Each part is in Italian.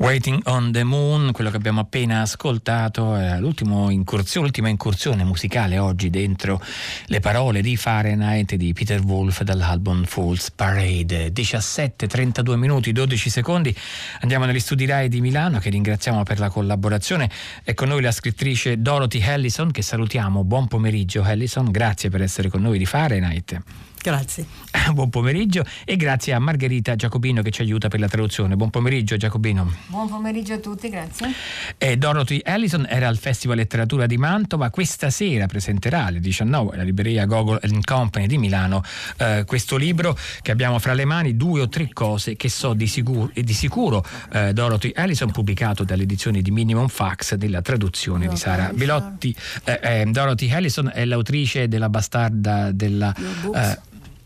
Waiting on the Moon, quello che abbiamo appena ascoltato, è l'ultima incursione, musicale oggi dentro le parole di Fahrenheit di Peter Wolf dall'album Falls Parade. 17, 32 minuti, 12 secondi. Andiamo negli studi RAI di Milano che ringraziamo per la collaborazione. È con noi la scrittrice Dorothy Hallison che salutiamo. Buon pomeriggio Hallison, grazie per essere con noi di Fahrenheit. Grazie. Buon pomeriggio e grazie a Margherita Giacobino che ci aiuta per la traduzione. Buon pomeriggio Giacobino. Buon pomeriggio a tutti, grazie. E Dorothy Ellison era al Festival Letteratura di Mantova, questa sera presenterà alle 19 alla libreria Gogol Company di Milano eh, questo libro che abbiamo fra le mani, due o tre cose che so di sicuro, di sicuro eh, Dorothy Ellison pubblicato dalle edizioni di Minimum Fax della traduzione no, di Sara Bilotti. Eh, eh, Dorothy Ellison è l'autrice della bastarda della...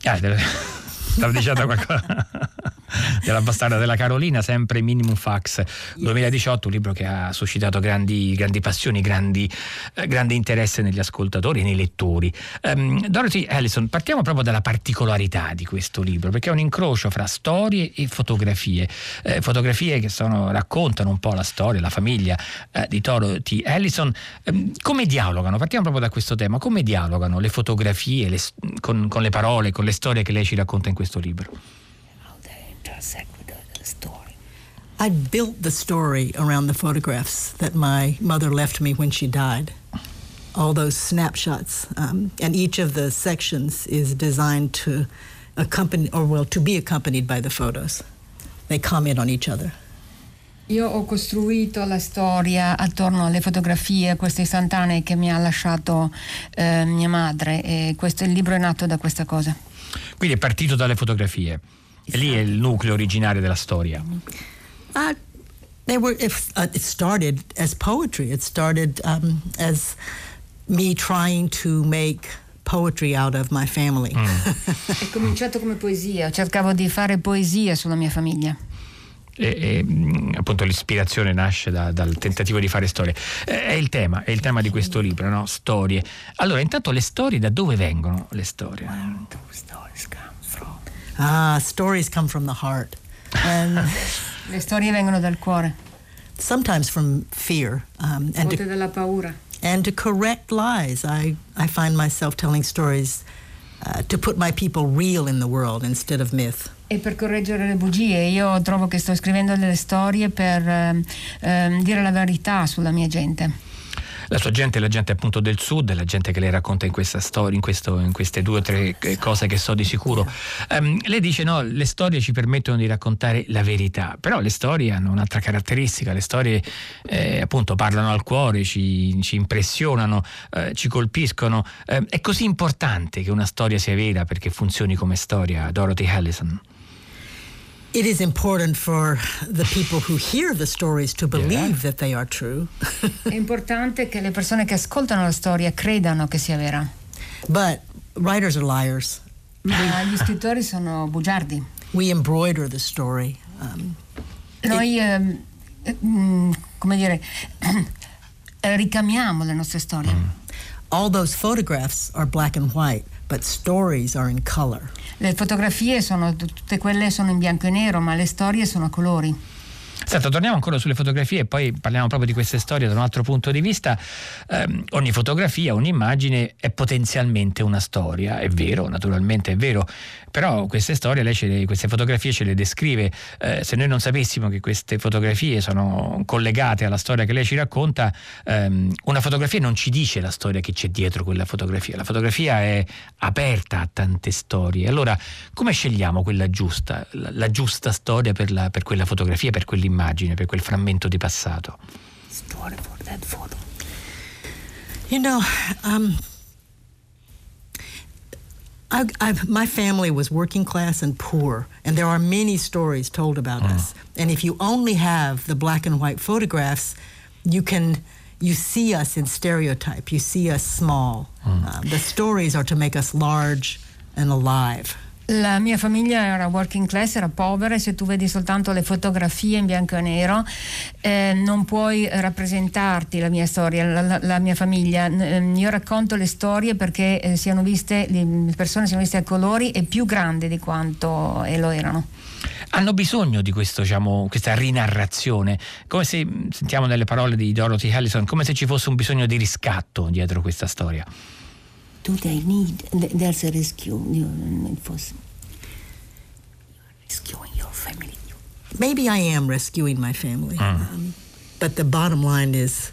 Ah, stavo dicendo qualcosa della bastarda della Carolina, sempre Minimum Fax 2018, un libro che ha suscitato grandi, grandi passioni, grandi, eh, grande interesse negli ascoltatori e nei lettori. Um, Dorothy Allison, partiamo proprio dalla particolarità di questo libro, perché è un incrocio fra storie e fotografie, eh, fotografie che sono, raccontano un po' la storia, la famiglia eh, di Dorothy Allison. Um, come dialogano? Partiamo proprio da questo tema, come dialogano le fotografie le, con, con le parole, con le storie che lei ci racconta in questo libro? Story. I built the story around the photographs that my mother left me when she died. All those snapshots, um, and each of the sections is designed to accompany, or well, to be accompanied by the photos. They comment on each other. Io ho costruito la storia attorno alle fotografie, queste istantanee che mi ha lasciato eh, mia madre e questo, il libro è nato da questa cosa. Quindi è partito dalle fotografie. E lì è il nucleo originario della storia. Uh, they were, if, uh, it started as poetry. It started um, as me trying to make poetry out of my family. Mm. è cominciato come poesia, cercavo di fare poesia sulla mia famiglia. E, e, mm, appunto l'ispirazione nasce da, dal tentativo di fare storie. È il tema, è il tema di questo libro, no? Storie. Allora, intanto le storie da dove vengono le storie? Well, Ah, stories come from the heart. And Le storie vengono dal cuore. Sometimes from fear. Um, and to, dalla paura. And to correct lies. I, I find myself telling stories uh, to put my people real in the world instead of myth. E per correggere le bugie, io trovo che sto scrivendo delle storie per um, um, dire la verità sulla mia gente la sua gente la gente appunto del sud, la gente che lei racconta in questa storia, in, questo, in queste due o tre cose che so di sicuro. Um, lei dice no, le storie ci permettono di raccontare la verità, però le storie hanno un'altra caratteristica, le storie eh, appunto parlano al cuore, ci, ci impressionano, eh, ci colpiscono. Eh, è così importante che una storia sia vera perché funzioni come storia, Dorothy Allison it is important for the people who hear the stories to believe that they are true. È importante che le persone che ascoltano la storia credano che sia vera. But writers are liars. Ma gli scrittori sono bugiardi. We embroider the story. Um, Noi, it, um, come dire, ricamiamo le nostre storie. Mm. All those photographs are black and white, but are in color. Le fotografie sono tutte quelle sono in bianco e nero, ma le storie sono a colori. Senta, torniamo ancora sulle fotografie e poi parliamo proprio di queste storie da un altro punto di vista. Eh, ogni fotografia, ogni immagine è potenzialmente una storia, è vero, naturalmente è vero, però queste storie, lei le, queste fotografie ce le descrive. Eh, se noi non sapessimo che queste fotografie sono collegate alla storia che lei ci racconta, ehm, una fotografia non ci dice la storia che c'è dietro quella fotografia. La fotografia è aperta a tante storie. Allora, come scegliamo quella giusta, la, la giusta storia per, la, per quella fotografia, per quell'immagine? Immagine, per quel frammento di passato? Story for that photo. You know, um, I, I, my family was working class and poor, and there are many stories told about mm. us. And if you only have the black and white photographs, you can you see us in stereotype. You see us small. Mm. Uh, the stories are to make us large and alive. La mia famiglia era working class, era povera e se tu vedi soltanto le fotografie in bianco e nero eh, non puoi rappresentarti la mia storia, la, la, la mia famiglia. Ehm, io racconto le storie perché eh, siano viste, le persone siano viste a colori e più grandi di quanto lo erano. hanno bisogno di questo, diciamo, questa rinarrazione, come se, sentiamo nelle parole di Dorothy Allison, come se ci fosse un bisogno di riscatto dietro questa storia. Do they need, there's a rescue, it was rescuing your family. Maybe I am rescuing my family. Mm. Um, but the bottom line is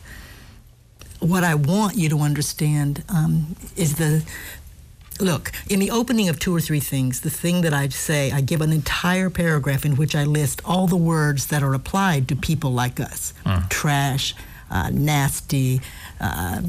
what I want you to understand um, is the look, in the opening of two or three things, the thing that I say, I give an entire paragraph in which I list all the words that are applied to people like us mm. trash, uh, nasty, uh,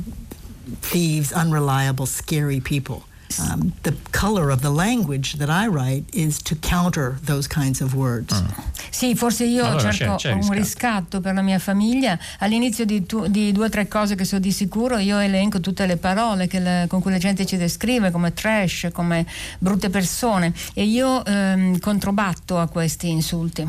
thieves, unreliable, scary people. Um, the color of the language that I write is to counter those kinds of words. Mm. Sì, forse io allora cerco c'è, c'è un riscatto per la mia famiglia. All'inizio di, tu, di, due o tre cose che so di sicuro, io elenco tutte le parole le, con cui la gente ci descrive come trash, come brutte persone e io ehm, controbatto a questi insulti.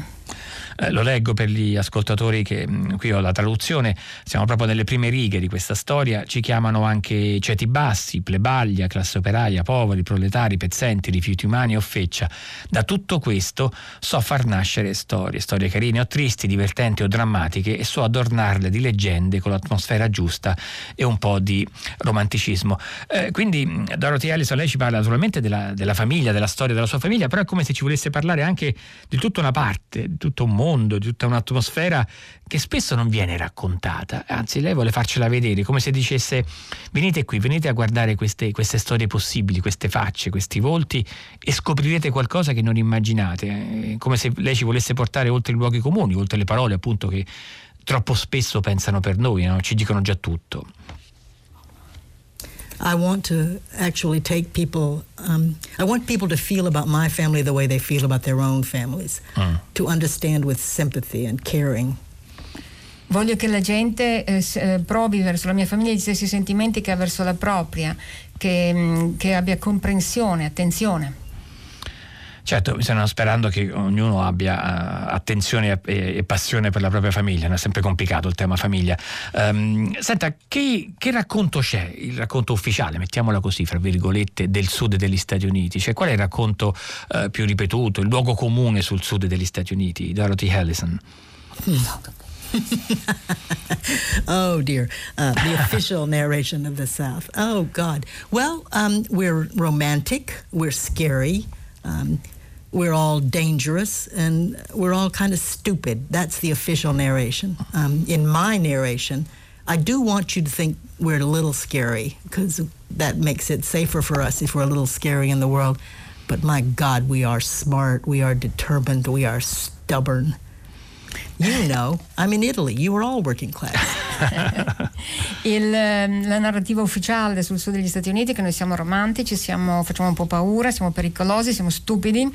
Eh, lo leggo per gli ascoltatori che mm, qui ho la traduzione, siamo proprio nelle prime righe di questa storia, ci chiamano anche ceti bassi, plebaglia, classe operaia, poveri, proletari, pezzenti, rifiuti umani o feccia. Da tutto questo so far nascere storie, storie carine o tristi, divertenti o drammatiche e so adornarle di leggende con l'atmosfera giusta e un po' di romanticismo. Eh, quindi mm, Dorothy Allison, lei ci parla naturalmente della, della famiglia, della storia della sua famiglia, però è come se ci volesse parlare anche di tutta una parte, di tutto un mondo mondo, di tutta un'atmosfera che spesso non viene raccontata, anzi lei vuole farcela vedere, come se dicesse venite qui, venite a guardare queste, queste storie possibili, queste facce, questi volti e scoprirete qualcosa che non immaginate, eh, come se lei ci volesse portare oltre i luoghi comuni, oltre le parole appunto che troppo spesso pensano per noi, no? ci dicono già tutto. I want to actually take people, um, I want people to feel about my family the way they feel about their own families, mm. to understand with sympathy and caring. Voglio che la gente eh, eh, provi verso la mia famiglia gli stessi sentimenti che ha verso la propria, che, mm, che abbia comprensione, attenzione. Certo, stanno sperando che ognuno abbia uh, attenzione e, e, passione per la propria famiglia, non è sempre complicato il tema famiglia. Um, senta, che, che, racconto c'è, il racconto ufficiale, mettiamola così, fra virgolette, del sud degli Stati Uniti? Cioè, qual è il racconto uh, più ripetuto, il luogo comune sul sud degli Stati Uniti? Dorothy Allison. oh dear, uh, the official narration of the South. Oh God. Well, um, we're romantic, we're scary, um, we're all dangerous and we're all kind of stupid. That's the official narration. Um, in my narration, I do want you to think we're a little scary because that makes it safer for us if we're a little scary in the world. But my God, we are smart, we are determined, we are stubborn. You know, I'm in Italy. You were all working class. Il, ehm, la narrativa ufficiale sul sud degli Stati Uniti è che noi siamo romantici, siamo, facciamo un po' paura, siamo pericolosi, siamo stupidi.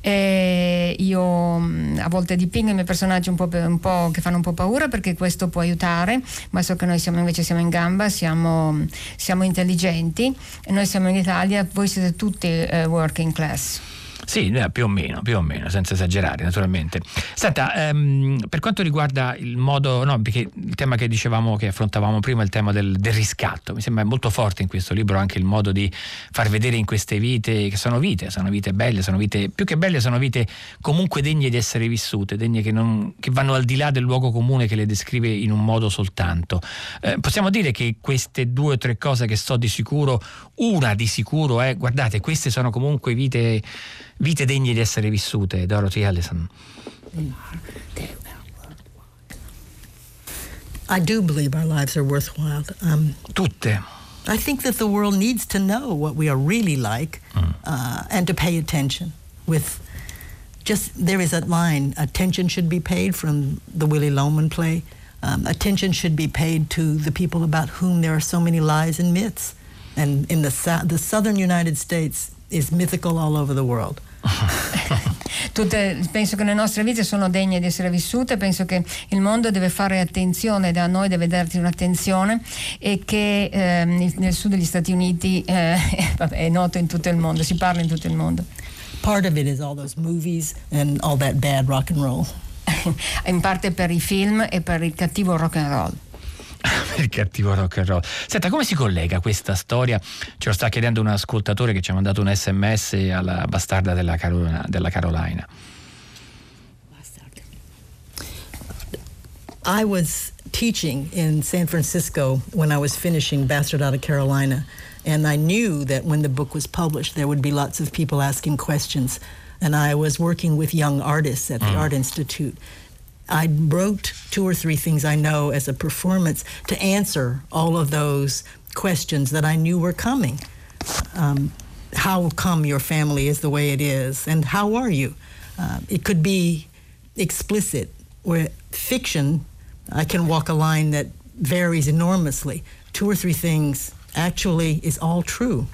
E io mm, a volte dipingo i miei personaggi un po', un po', che fanno un po' paura perché questo può aiutare, ma so che noi siamo, invece siamo in gamba, siamo, siamo intelligenti e noi siamo in Italia, voi siete tutti uh, working class. Sì, eh, più o meno, più o meno, senza esagerare naturalmente. Senta, ehm, per quanto riguarda il modo, no, perché il tema che dicevamo, che affrontavamo prima, il tema del, del, riscatto, mi sembra molto forte in questo libro anche il modo di far vedere in queste vite, che sono vite, sono vite belle, sono vite, più che belle, sono vite comunque degne di essere vissute, degne che, non, che vanno al di là del luogo comune che le descrive in un modo soltanto. Eh, possiamo dire che queste due o tre cose che so di sicuro, una di sicuro è, guardate, queste sono comunque vite vite degne di essere vissute, Dorothy Allison. I do believe our lives are worthwhile. Um, Tutte. I think that the world needs to know what we are really like mm. uh, and to pay attention. With just there is that line: attention should be paid from the Willie Loman play. Um, attention should be paid to the people about whom there are so many lies and myths. And in the the southern United States, is mythical all over the world. Tutte, penso che le nostre vite sono degne di essere vissute, penso che il mondo deve fare attenzione da noi, deve darci un'attenzione e che ehm, nel sud degli Stati Uniti eh, è noto in tutto il mondo, si parla in tutto il mondo. Part of it is all those movies and all that bad rock and roll. in parte per i film e per il cattivo rock and roll. il cattivo rock and roll. Senta, come si collega questa storia? Ce lo sta chiedendo un ascoltatore che ci ha mandato un sms alla bastarda della, Carolina. Della Carolina. I was teaching in San Francisco when I was finishing Bastard Out of Carolina, and I knew that when the book was published, there would be lots of people asking questions. And I was working with young artists at the mm. Art Institute. I wrote two or three things I know as a performance to answer all of those questions that I knew were coming. Um, how come your family is the way it is, and how are you? Uh, it could be explicit, where fiction, I can walk a line that varies enormously. Two or three things actually is all true.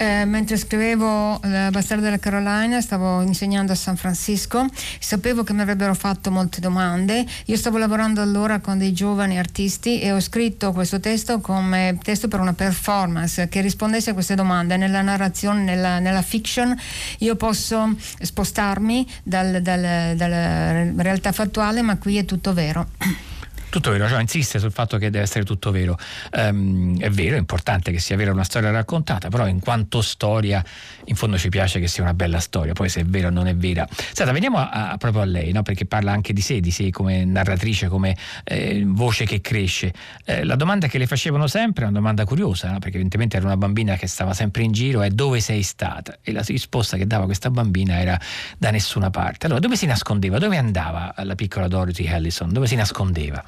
Eh, mentre scrivevo La Bastarda della Carolina stavo insegnando a San Francisco, sapevo che mi avrebbero fatto molte domande, io stavo lavorando allora con dei giovani artisti e ho scritto questo testo come testo per una performance che rispondesse a queste domande. Nella narrazione, nella, nella fiction, io posso spostarmi dal, dal, dalla realtà fattuale, ma qui è tutto vero. Tutto vero, cioè insiste sul fatto che deve essere tutto vero. Um, è vero, è importante che sia vera una storia raccontata, però in quanto storia, in fondo ci piace che sia una bella storia, poi se è vera o non è vera. Senta, veniamo a, a, proprio a lei, no? perché parla anche di sé, di sé come narratrice, come eh, voce che cresce. Eh, la domanda che le facevano sempre è una domanda curiosa, no? perché evidentemente era una bambina che stava sempre in giro, è dove sei stata? E la risposta che dava questa bambina era da nessuna parte. Allora, dove si nascondeva? Dove andava la piccola Dorothy Allison? Dove si nascondeva?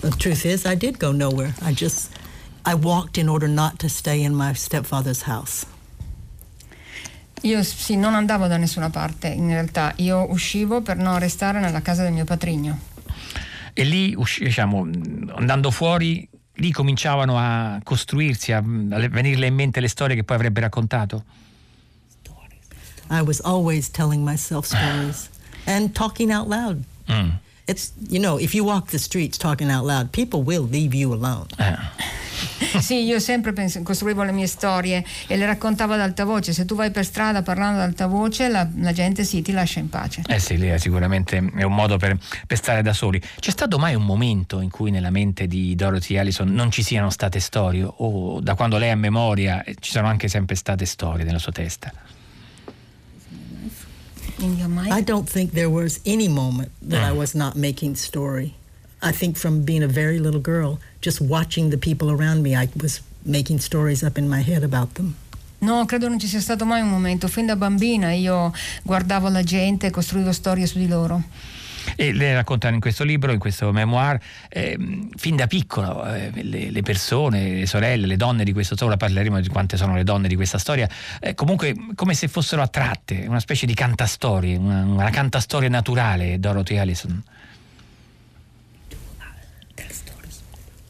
The truth is, I did go nowhere. I just, I walked in order not to stay in my stepfather's house. Io sì, non andavo da nessuna parte in realtà, io uscivo per non restare nella casa del mio patrigno. E lì, diciamo, andando fuori, lì cominciavano a costruirsi, a, venirle in mente le storie che poi avrebbe raccontato? I was always telling myself stories and talking out loud. Mm. It's, you know, if you walk the streets talking out loud, people will leave you alone. Eh. sì, io sempre penso, costruivo le mie storie e le raccontavo ad alta voce. Se tu vai per strada parlando ad alta voce, la, la gente sì, ti lascia in pace. Eh sì, lì è sicuramente è un modo per, per, stare da soli. C'è stato mai un momento in cui nella mente di Dorothy Allison non ci siano state storie? O da quando lei ha memoria eh, ci sono anche sempre state storie nella sua testa? in your mind? I don't think there was any moment that I was not making story. I think from being a very little girl, just watching the people around me, I was making stories up in my head about them. No, credo non ci sia stato mai un momento. Fin da bambina io guardavo la gente e costruivo storie su di loro. E le raccontano in questo libro, in questo memoir, eh, fin da piccolo eh, le, le, persone, le sorelle, le donne di questa storia, parleremo di quante sono le donne di questa storia, eh, comunque come se fossero attratte, una specie di cantastorie, una, una cantastoria naturale, Dorothy Allison.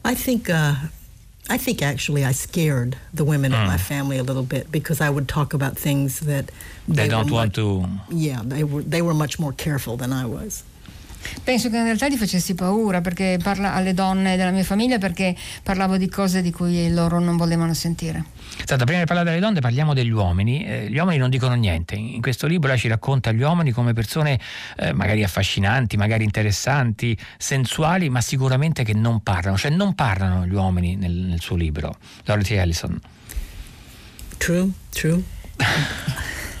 I think uh, I think actually I scared the women mm. in my family a little bit because I would talk about things that they, they don't want to. Yeah, they were they were much more careful than I was. Penso che in realtà gli facessi paura perché parla alle donne della mia famiglia perché parlavo di cose di cui loro non volevano sentire. Senta, prima di parlare delle donne parliamo degli uomini. Eh, gli uomini non dicono niente. In questo libro lei ci racconta gli uomini come persone eh, magari affascinanti, magari interessanti, sensuali, ma sicuramente che non parlano. Cioè non parlano gli uomini nel, nel suo libro. Dorothy Ellison. True, true.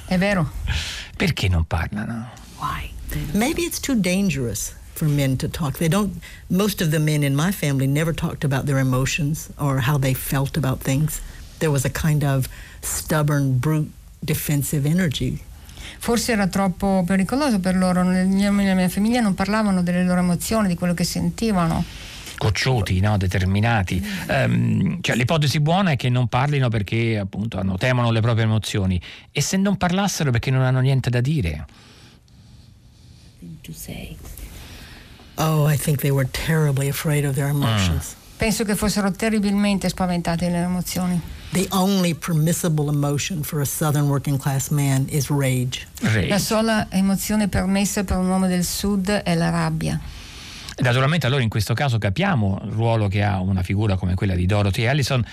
È vero. Perché non parlano? Why? Maybe it's too dangerous for men to talk. They don't. Most of the men in my family never talked about their emotions or how they felt about things. There was a kind of stubborn, brute, defensive energy. Forse era troppo pericoloso per loro. Nella mia famiglia non parlavano delle loro emozioni, di quello che sentivano cocciuti, no? determinati. Um, cioè, l'ipotesi buona è che non parlino perché appunto hanno, temono le proprie emozioni e se non parlassero perché non hanno niente da dire to say? Oh, I think they were terribly afraid of their emotions. Mm. Penso che fossero terribilmente spaventate le emozioni. The only permissible emotion for a southern working class man is rage. rage. La sola emozione permessa per un uomo del sud è la rabbia. Naturalmente allora in questo caso capiamo il ruolo che ha una figura come quella di Dorothy Allison,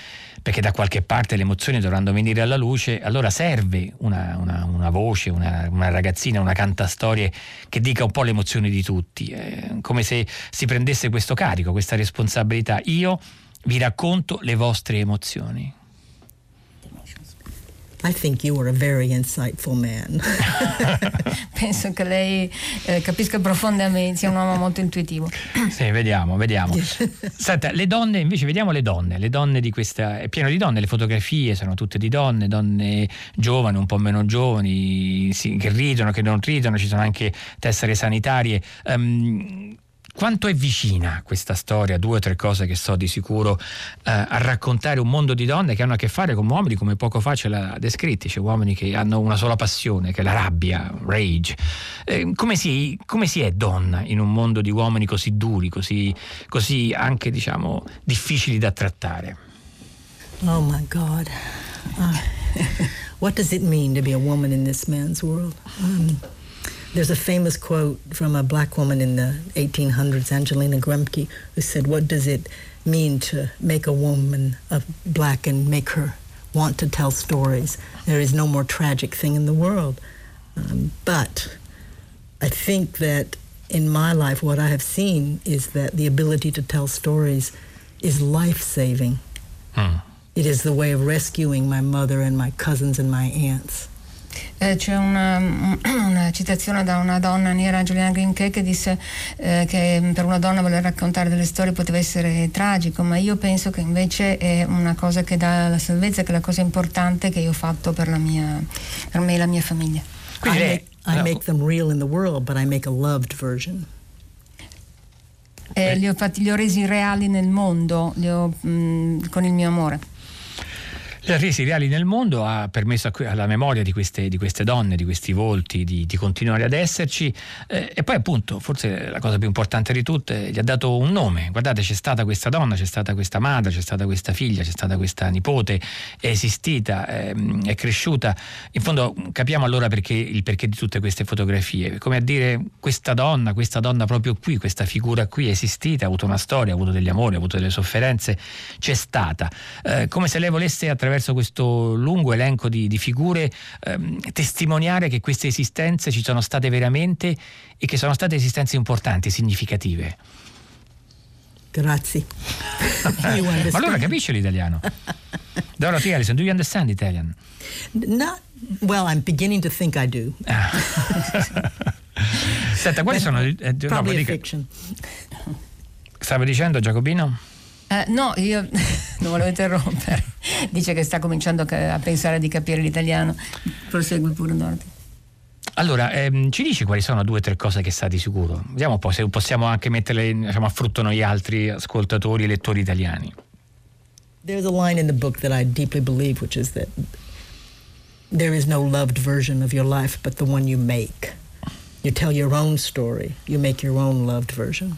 perché da qualche parte le emozioni dovranno venire alla luce, allora serve una, una, una voce, una, una, ragazzina, una cantastorie che dica un po' le emozioni di tutti, eh, come se si prendesse questo carico, questa responsabilità. Io vi racconto le vostre emozioni. I think you are a very insightful man. Penso che lei eh, capisca profondamente, sia un uomo molto intuitivo. Sì, vediamo, vediamo. Senta, le donne, invece, vediamo le donne. Le donne di questa. È pieno di donne, le fotografie sono tutte di donne, donne giovani, un po' meno giovani, sì, che ridono, che non ridono, ci sono anche tessere sanitarie. Um, quanto è vicina questa storia, due o tre cose che so di sicuro, eh, a raccontare un mondo di donne che hanno a che fare con uomini come poco fa ce l'ha descritti, cioè uomini che hanno una sola passione, che è la rabbia, rage. Eh, come, si, come, si, è donna in un mondo di uomini così duri, così, così anche diciamo difficili da trattare? Oh my God. Uh, what does it mean to be a woman in this man's world? Um, There's a famous quote from a black woman in the 1800s, Angelina Grumke, who said, What does it mean to make a woman of black and make her want to tell stories? There is no more tragic thing in the world. Um, but I think that in my life, what I have seen is that the ability to tell stories is life saving. Hmm. It is the way of rescuing my mother and my cousins and my aunts. Eh, c'è una, una, citazione da una donna nera, Juliana Grimke, che disse eh, che per una donna voler raccontare delle storie poteva essere tragico, ma io penso che invece è una cosa che dà la salvezza, che è la cosa importante che io ho fatto per, la mia, per me e la mia famiglia. Quindi I, make, I make them real in the world, but I make a loved version. Eh, li, ho fatti, li ho resi reali nel mondo ho, mh, con il mio amore. Le resi reali nel mondo ha permesso alla memoria di queste, di queste donne, di questi volti, di, di continuare ad esserci eh, e poi appunto, forse la cosa più importante di tutte, gli ha dato un nome. Guardate, c'è stata questa donna, c'è stata questa madre, c'è stata questa figlia, c'è stata questa nipote, è esistita, è, ehm, è cresciuta. In fondo capiamo allora perché, il perché di tutte queste fotografie. Come a dire, questa donna, questa donna proprio qui, questa figura qui è esistita, ha avuto una storia, ha avuto degli amori, ha avuto delle sofferenze, c'è stata. Eh, come se lei volesse attraverso attraverso questo lungo elenco di, di figure ehm, testimoniare che queste esistenze ci sono state veramente e che sono state esistenze importanti, significative. Grazie. Ma allora capisce l'italiano? Dorothy Allison, do you understand Italian? Not, well, I'm beginning to think I do. Senta, quali sono... Eh, no, fiction. Stavo dicendo Giacobino? Eh, no, io non volevo interrompere. Dice che sta cominciando a pensare di capire l'italiano. Prosegui pure Dorothy. Allora, ehm, ci dici quali sono due o tre cose che sa di sicuro? Vediamo un po' se possiamo anche metterle diciamo, a frutto noi altri ascoltatori e lettori italiani. There's a line in the book that I deeply believe, which is that there is no loved version of your life but the one you make. You tell your own story, you make your own loved version.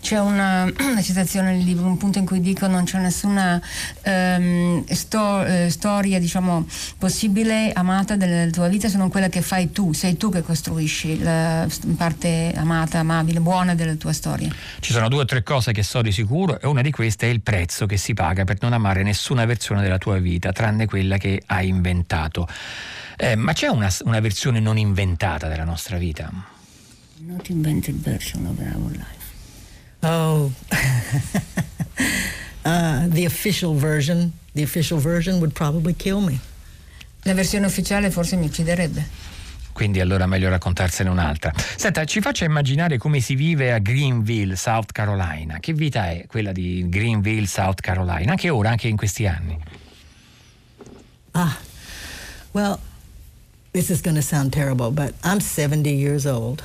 C'è una, una, citazione nel libro, un punto in cui dico non c'è nessuna um, sto, uh, storia diciamo, possibile amata della tua vita se non quella che fai tu, sei tu che costruisci la parte amata, amabile, buona della tua storia. Ci sono due o tre cose che so di sicuro e una di queste è il prezzo che si paga per non amare nessuna versione della tua vita, tranne quella che hai inventato. Eh, ma c'è una, una versione non inventata della nostra vita? Not invented version of our life. Oh, uh, the official version, the official version would probably kill me. La versione ufficiale forse mi ucciderebbe. Quindi allora meglio raccontarsene un'altra. Senta, ci faccia immaginare come si vive a Greenville, South Carolina. Che vita è quella di Greenville, South Carolina? Anche ora, anche in questi anni. Ah, well, this is going to sound terrible, but I'm 70 years old.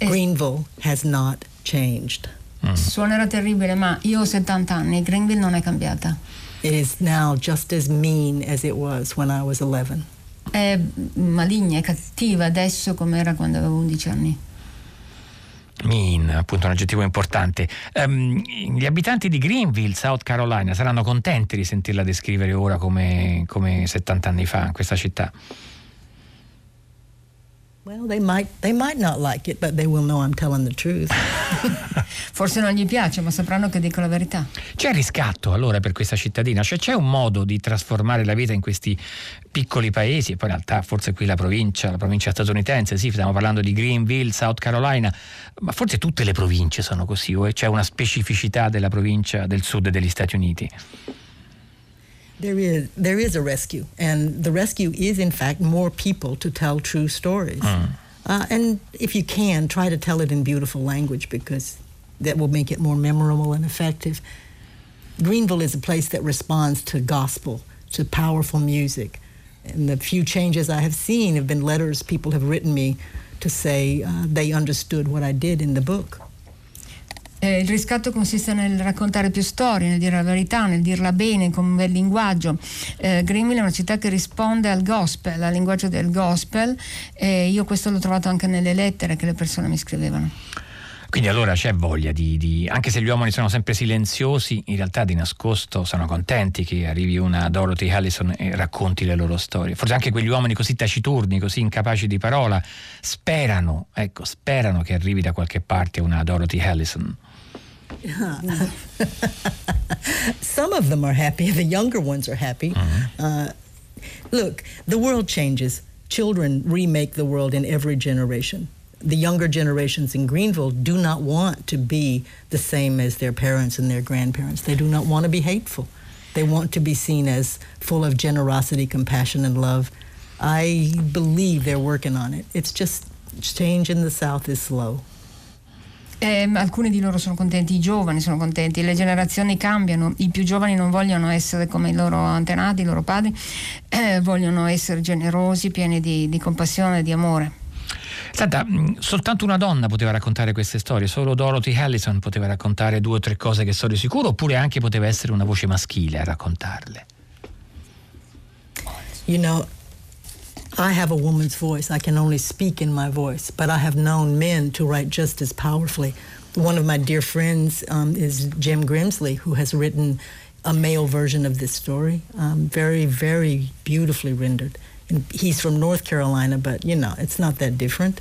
Greenville has not changed. Mm. Suonerà terribile, ma io ho 70 anni, Greenville non è cambiata. It is now just as mean as it was when I was 11. È maligna, è cattiva adesso come era quando avevo 11 anni. Mean, appunto un aggettivo importante. Um, gli abitanti di Greenville, South Carolina, saranno contenti di sentirla descrivere ora come, come 70 anni fa, questa città. Well, they might, they might not like it, but they will know I'm telling the truth. Forse non gli piace, ma sapranno che dico la verità. C'è riscatto allora per questa cittadina? Cioè c'è un modo di trasformare la vita in questi piccoli paesi e poi in realtà forse qui la provincia, la provincia statunitense, sì, stiamo parlando di Greenville, South Carolina, ma forse tutte le province sono così o c'è una specificità della provincia del sud degli Stati Uniti? There is there is a rescue, and the rescue is in fact more people to tell true stories. Mm. Uh, and if you can, try to tell it in beautiful language because that will make it more memorable and effective. Greenville is a place that responds to gospel, to powerful music. And the few changes I have seen have been letters people have written me to say uh, they understood what I did in the book. Eh, il riscatto consiste nel raccontare più storie, nel dire la verità, nel dirla bene, con un bel linguaggio. Eh, Greenville è una città che risponde al gospel, al linguaggio del gospel e io questo l'ho trovato anche nelle lettere che le persone mi scrivevano. Quindi allora c'è voglia di, di, anche se gli uomini sono sempre silenziosi, in realtà di nascosto sono contenti che arrivi una Dorothy Allison e racconti le loro storie. Forse anche quegli uomini così taciturni, così incapaci di parola, sperano, ecco, sperano che arrivi da qualche parte una Dorothy Allison. Some of them are happy. The younger ones are happy. Uh, look, the world changes. Children remake the world in every generation. The younger generations in Greenville do not want to be the same as their parents and their grandparents. They do not want to be hateful. They want to be seen as full of generosity, compassion, and love. I believe they're working on it. It's just change in the South is slow. Eh, alcuni di loro sono contenti, i giovani sono contenti, le generazioni cambiano, i più giovani non vogliono essere come i loro antenati, i loro padri, eh, vogliono essere generosi, pieni di, di compassione e di amore. Senta, mh, soltanto una donna poteva raccontare queste storie, solo Dorothy Allison poteva raccontare due o tre cose che so di sicuro, oppure anche poteva essere una voce maschile a raccontarle. You know, I have a woman's voice. I can only speak in my voice, but I have known men to write just as powerfully. One of my dear friends um, is Jim Grimsley, who has written a male version of this story, um, very, very beautifully rendered. And he's from North Carolina, but you know, it's not that different.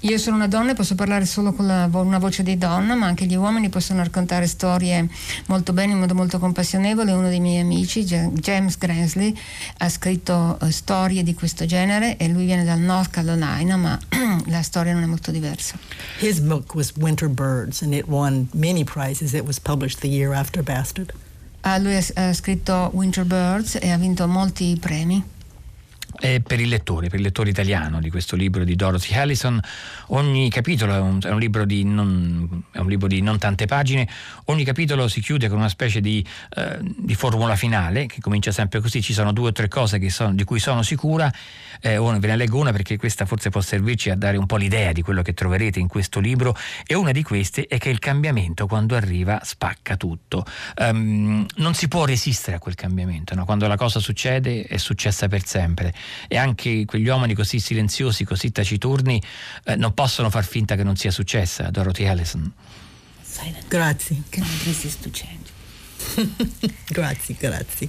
Io sono una donna e posso parlare solo con la una voce di donna, ma anche gli uomini possono raccontare storie molto bene, in modo molto compassionevole. Uno dei miei amici, Ja- James Gransley, ha scritto eh, storie di questo genere e lui viene dal North Carolina, ma la storia non è molto diversa. His book was Winter Birds, and it won many prizes. It was published the year after Bastard. Ah, lui ha, ha scritto Winter Birds e ha vinto molti premi. E per il lettore, per il lettore italiano di questo libro di Dorothy Allison, ogni capitolo è un, è un libro di non, è un libro di non tante pagine, ogni capitolo si chiude con una specie di, eh, di formula finale che comincia sempre così, ci sono due o tre cose sono, di cui sono sicura, eh, ve ne leggo una perché questa forse può servirci a dare un po' l'idea di quello che troverete in questo libro. E una di queste è che il cambiamento quando arriva spacca tutto, um, non si può resistere a quel cambiamento, no? quando la cosa succede è successa per sempre e anche quegli uomini così silenziosi, così taciturni, eh, non possono far finta che non sia successa. Dorothy Allison. Silent Grazie. cannot resist to change. grazie, grazie.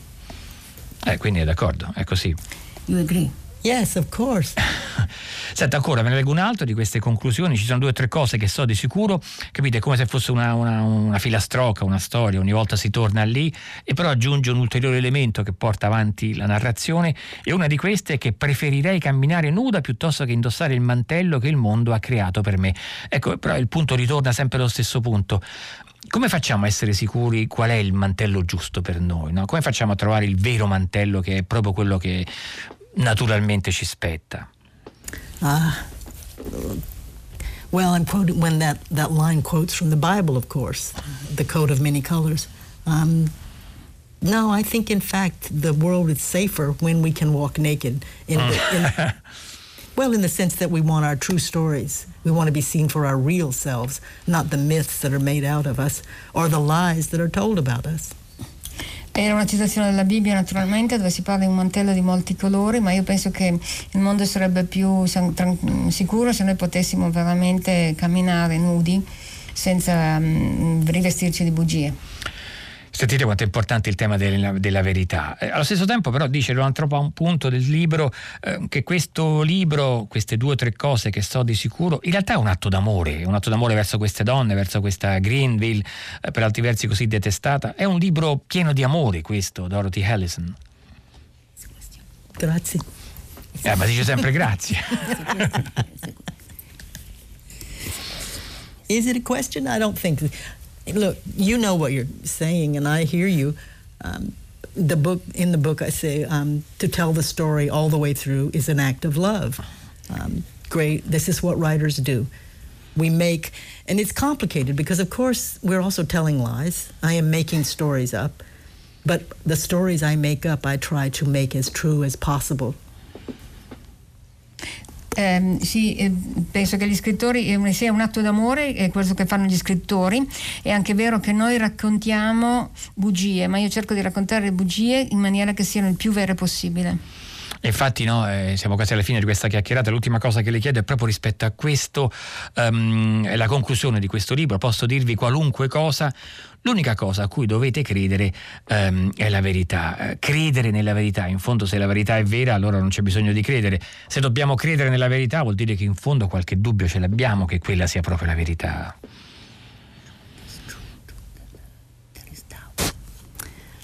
Eh, quindi è d'accordo, è così. You agree? Yes, of course. Senta, ancora ve ne leggo un altro di queste conclusioni. Ci sono due o tre cose che so di sicuro, capite? Come se fosse una, una, una filastrocca, una storia, ogni volta si torna lì, e però aggiunge un ulteriore elemento che porta avanti la narrazione. E una di queste è che preferirei camminare nuda piuttosto che indossare il mantello che il mondo ha creato per me. Ecco, però il punto ritorna sempre allo stesso punto. Come facciamo a essere sicuri qual è il mantello giusto per noi? No? Come facciamo a trovare il vero mantello che è proprio quello che naturalmente ci spetta? Uh, well, I'm quoting when that, that line quotes from the Bible, of course, the coat of many colors. Um, no, I think in fact the world is safer when we can walk naked. In, in, well, in the sense that we want our true stories. We want to be seen for our real selves, not the myths that are made out of us or the lies that are told about us. Era una citazione della Bibbia naturalmente dove si parla di un mantello di molti colori, ma io penso che il mondo sarebbe più sicuro se noi potessimo veramente camminare nudi senza mm, rivestirci di bugie. Sentite quanto è importante il tema della, della verità. Eh, allo stesso tempo, però, dice un altro punto del libro eh, che questo libro, queste due o tre cose che so di sicuro, in realtà è un atto d'amore, un atto d'amore verso queste donne, verso questa Greenville, eh, per altri versi così detestata. È un libro pieno di amore, questo, Dorothy Allison. Grazie. Eh, ma dice sempre grazie. Is it a question? I don't think. Look, you know what you're saying, and I hear you. Um, the book in the book I say um, to tell the story all the way through is an act of love. Um, great. This is what writers do. We make, and it's complicated because of course we're also telling lies. I am making stories up, but the stories I make up, I try to make as true as possible. Eh, sì, eh, penso che gli scrittori eh, sia un atto d'amore, è questo che fanno gli scrittori. È anche vero che noi raccontiamo bugie, ma io cerco di raccontare bugie in maniera che siano il più vere possibile. Infatti, no, eh, siamo quasi alla fine di questa chiacchierata. L'ultima cosa che le chiedo è proprio rispetto a questo, um, la conclusione di questo libro. Posso dirvi qualunque cosa. L'unica cosa a cui dovete credere um, è la verità. Uh, credere nella verità. In fondo, se la verità è vera, allora non c'è bisogno di credere. Se dobbiamo credere nella verità, vuol dire che in fondo qualche dubbio ce l'abbiamo che quella sia proprio la verità.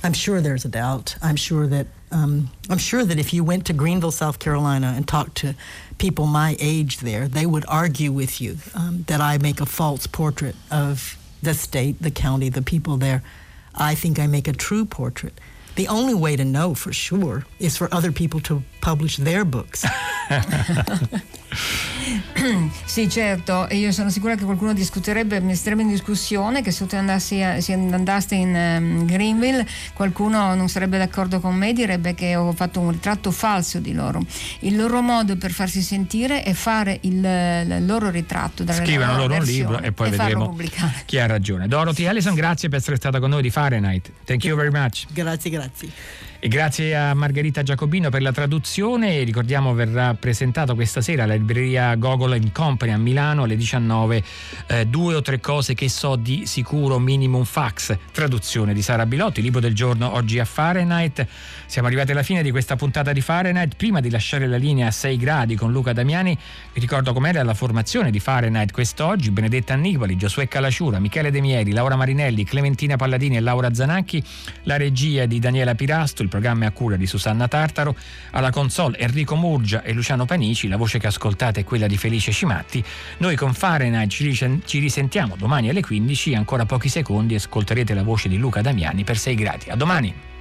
I'm sure there's a doubt. I'm sure that um, I'm sure that if you went to Greenville, South Carolina, and talked to people my age there, they would argue with you um, that I make a false portrait of the state, the county, the people there. I think I make a true portrait. The only way to know for sure is for other people to publish their books. sì, certo, e io sono sicura che qualcuno discuterebbe, metterebbe in discussione che se tu andassi a, se andaste in um, Greenville qualcuno non sarebbe d'accordo con me, direbbe che ho fatto un ritratto falso di loro. Il loro modo per farsi sentire è fare il, il loro ritratto. Scrivono loro un libro e poi e vedremo chi ha ragione. Dorothy Allison, grazie per essere stata con noi di Fahrenheit. Thank you very much. Grazie, grazie. E grazie a Margherita Giacobino per la traduzione. Ricordiamo verrà presentato questa sera alla libreria Gogol Company a Milano alle 19 eh, due o tre cose che so di sicuro minimum fax. Traduzione di Sara Bilotti, libro del giorno oggi a Fahrenheit. Siamo arrivati alla fine di questa puntata di Fahrenheit. Prima di lasciare la linea a 6 gradi con Luca Damiani, vi ricordo com'era la formazione di Fahrenheit quest'oggi. Benedetta Annibali, Giosuè Calaciura, Michele De Mieri, Laura Marinelli, Clementina Palladini e Laura Zanacchi. La regia di Daniela Pirasto, il programma a cura di Susanna Tartaro, alla console Enrico Murgia e Luciano Panici, la voce che ascoltate è quella di Felice Cimatti. Noi con Fahrenheit ci risentiamo domani alle 15, ancora pochi secondi ascolterete la voce di Luca Damiani per 6 gradi. A domani!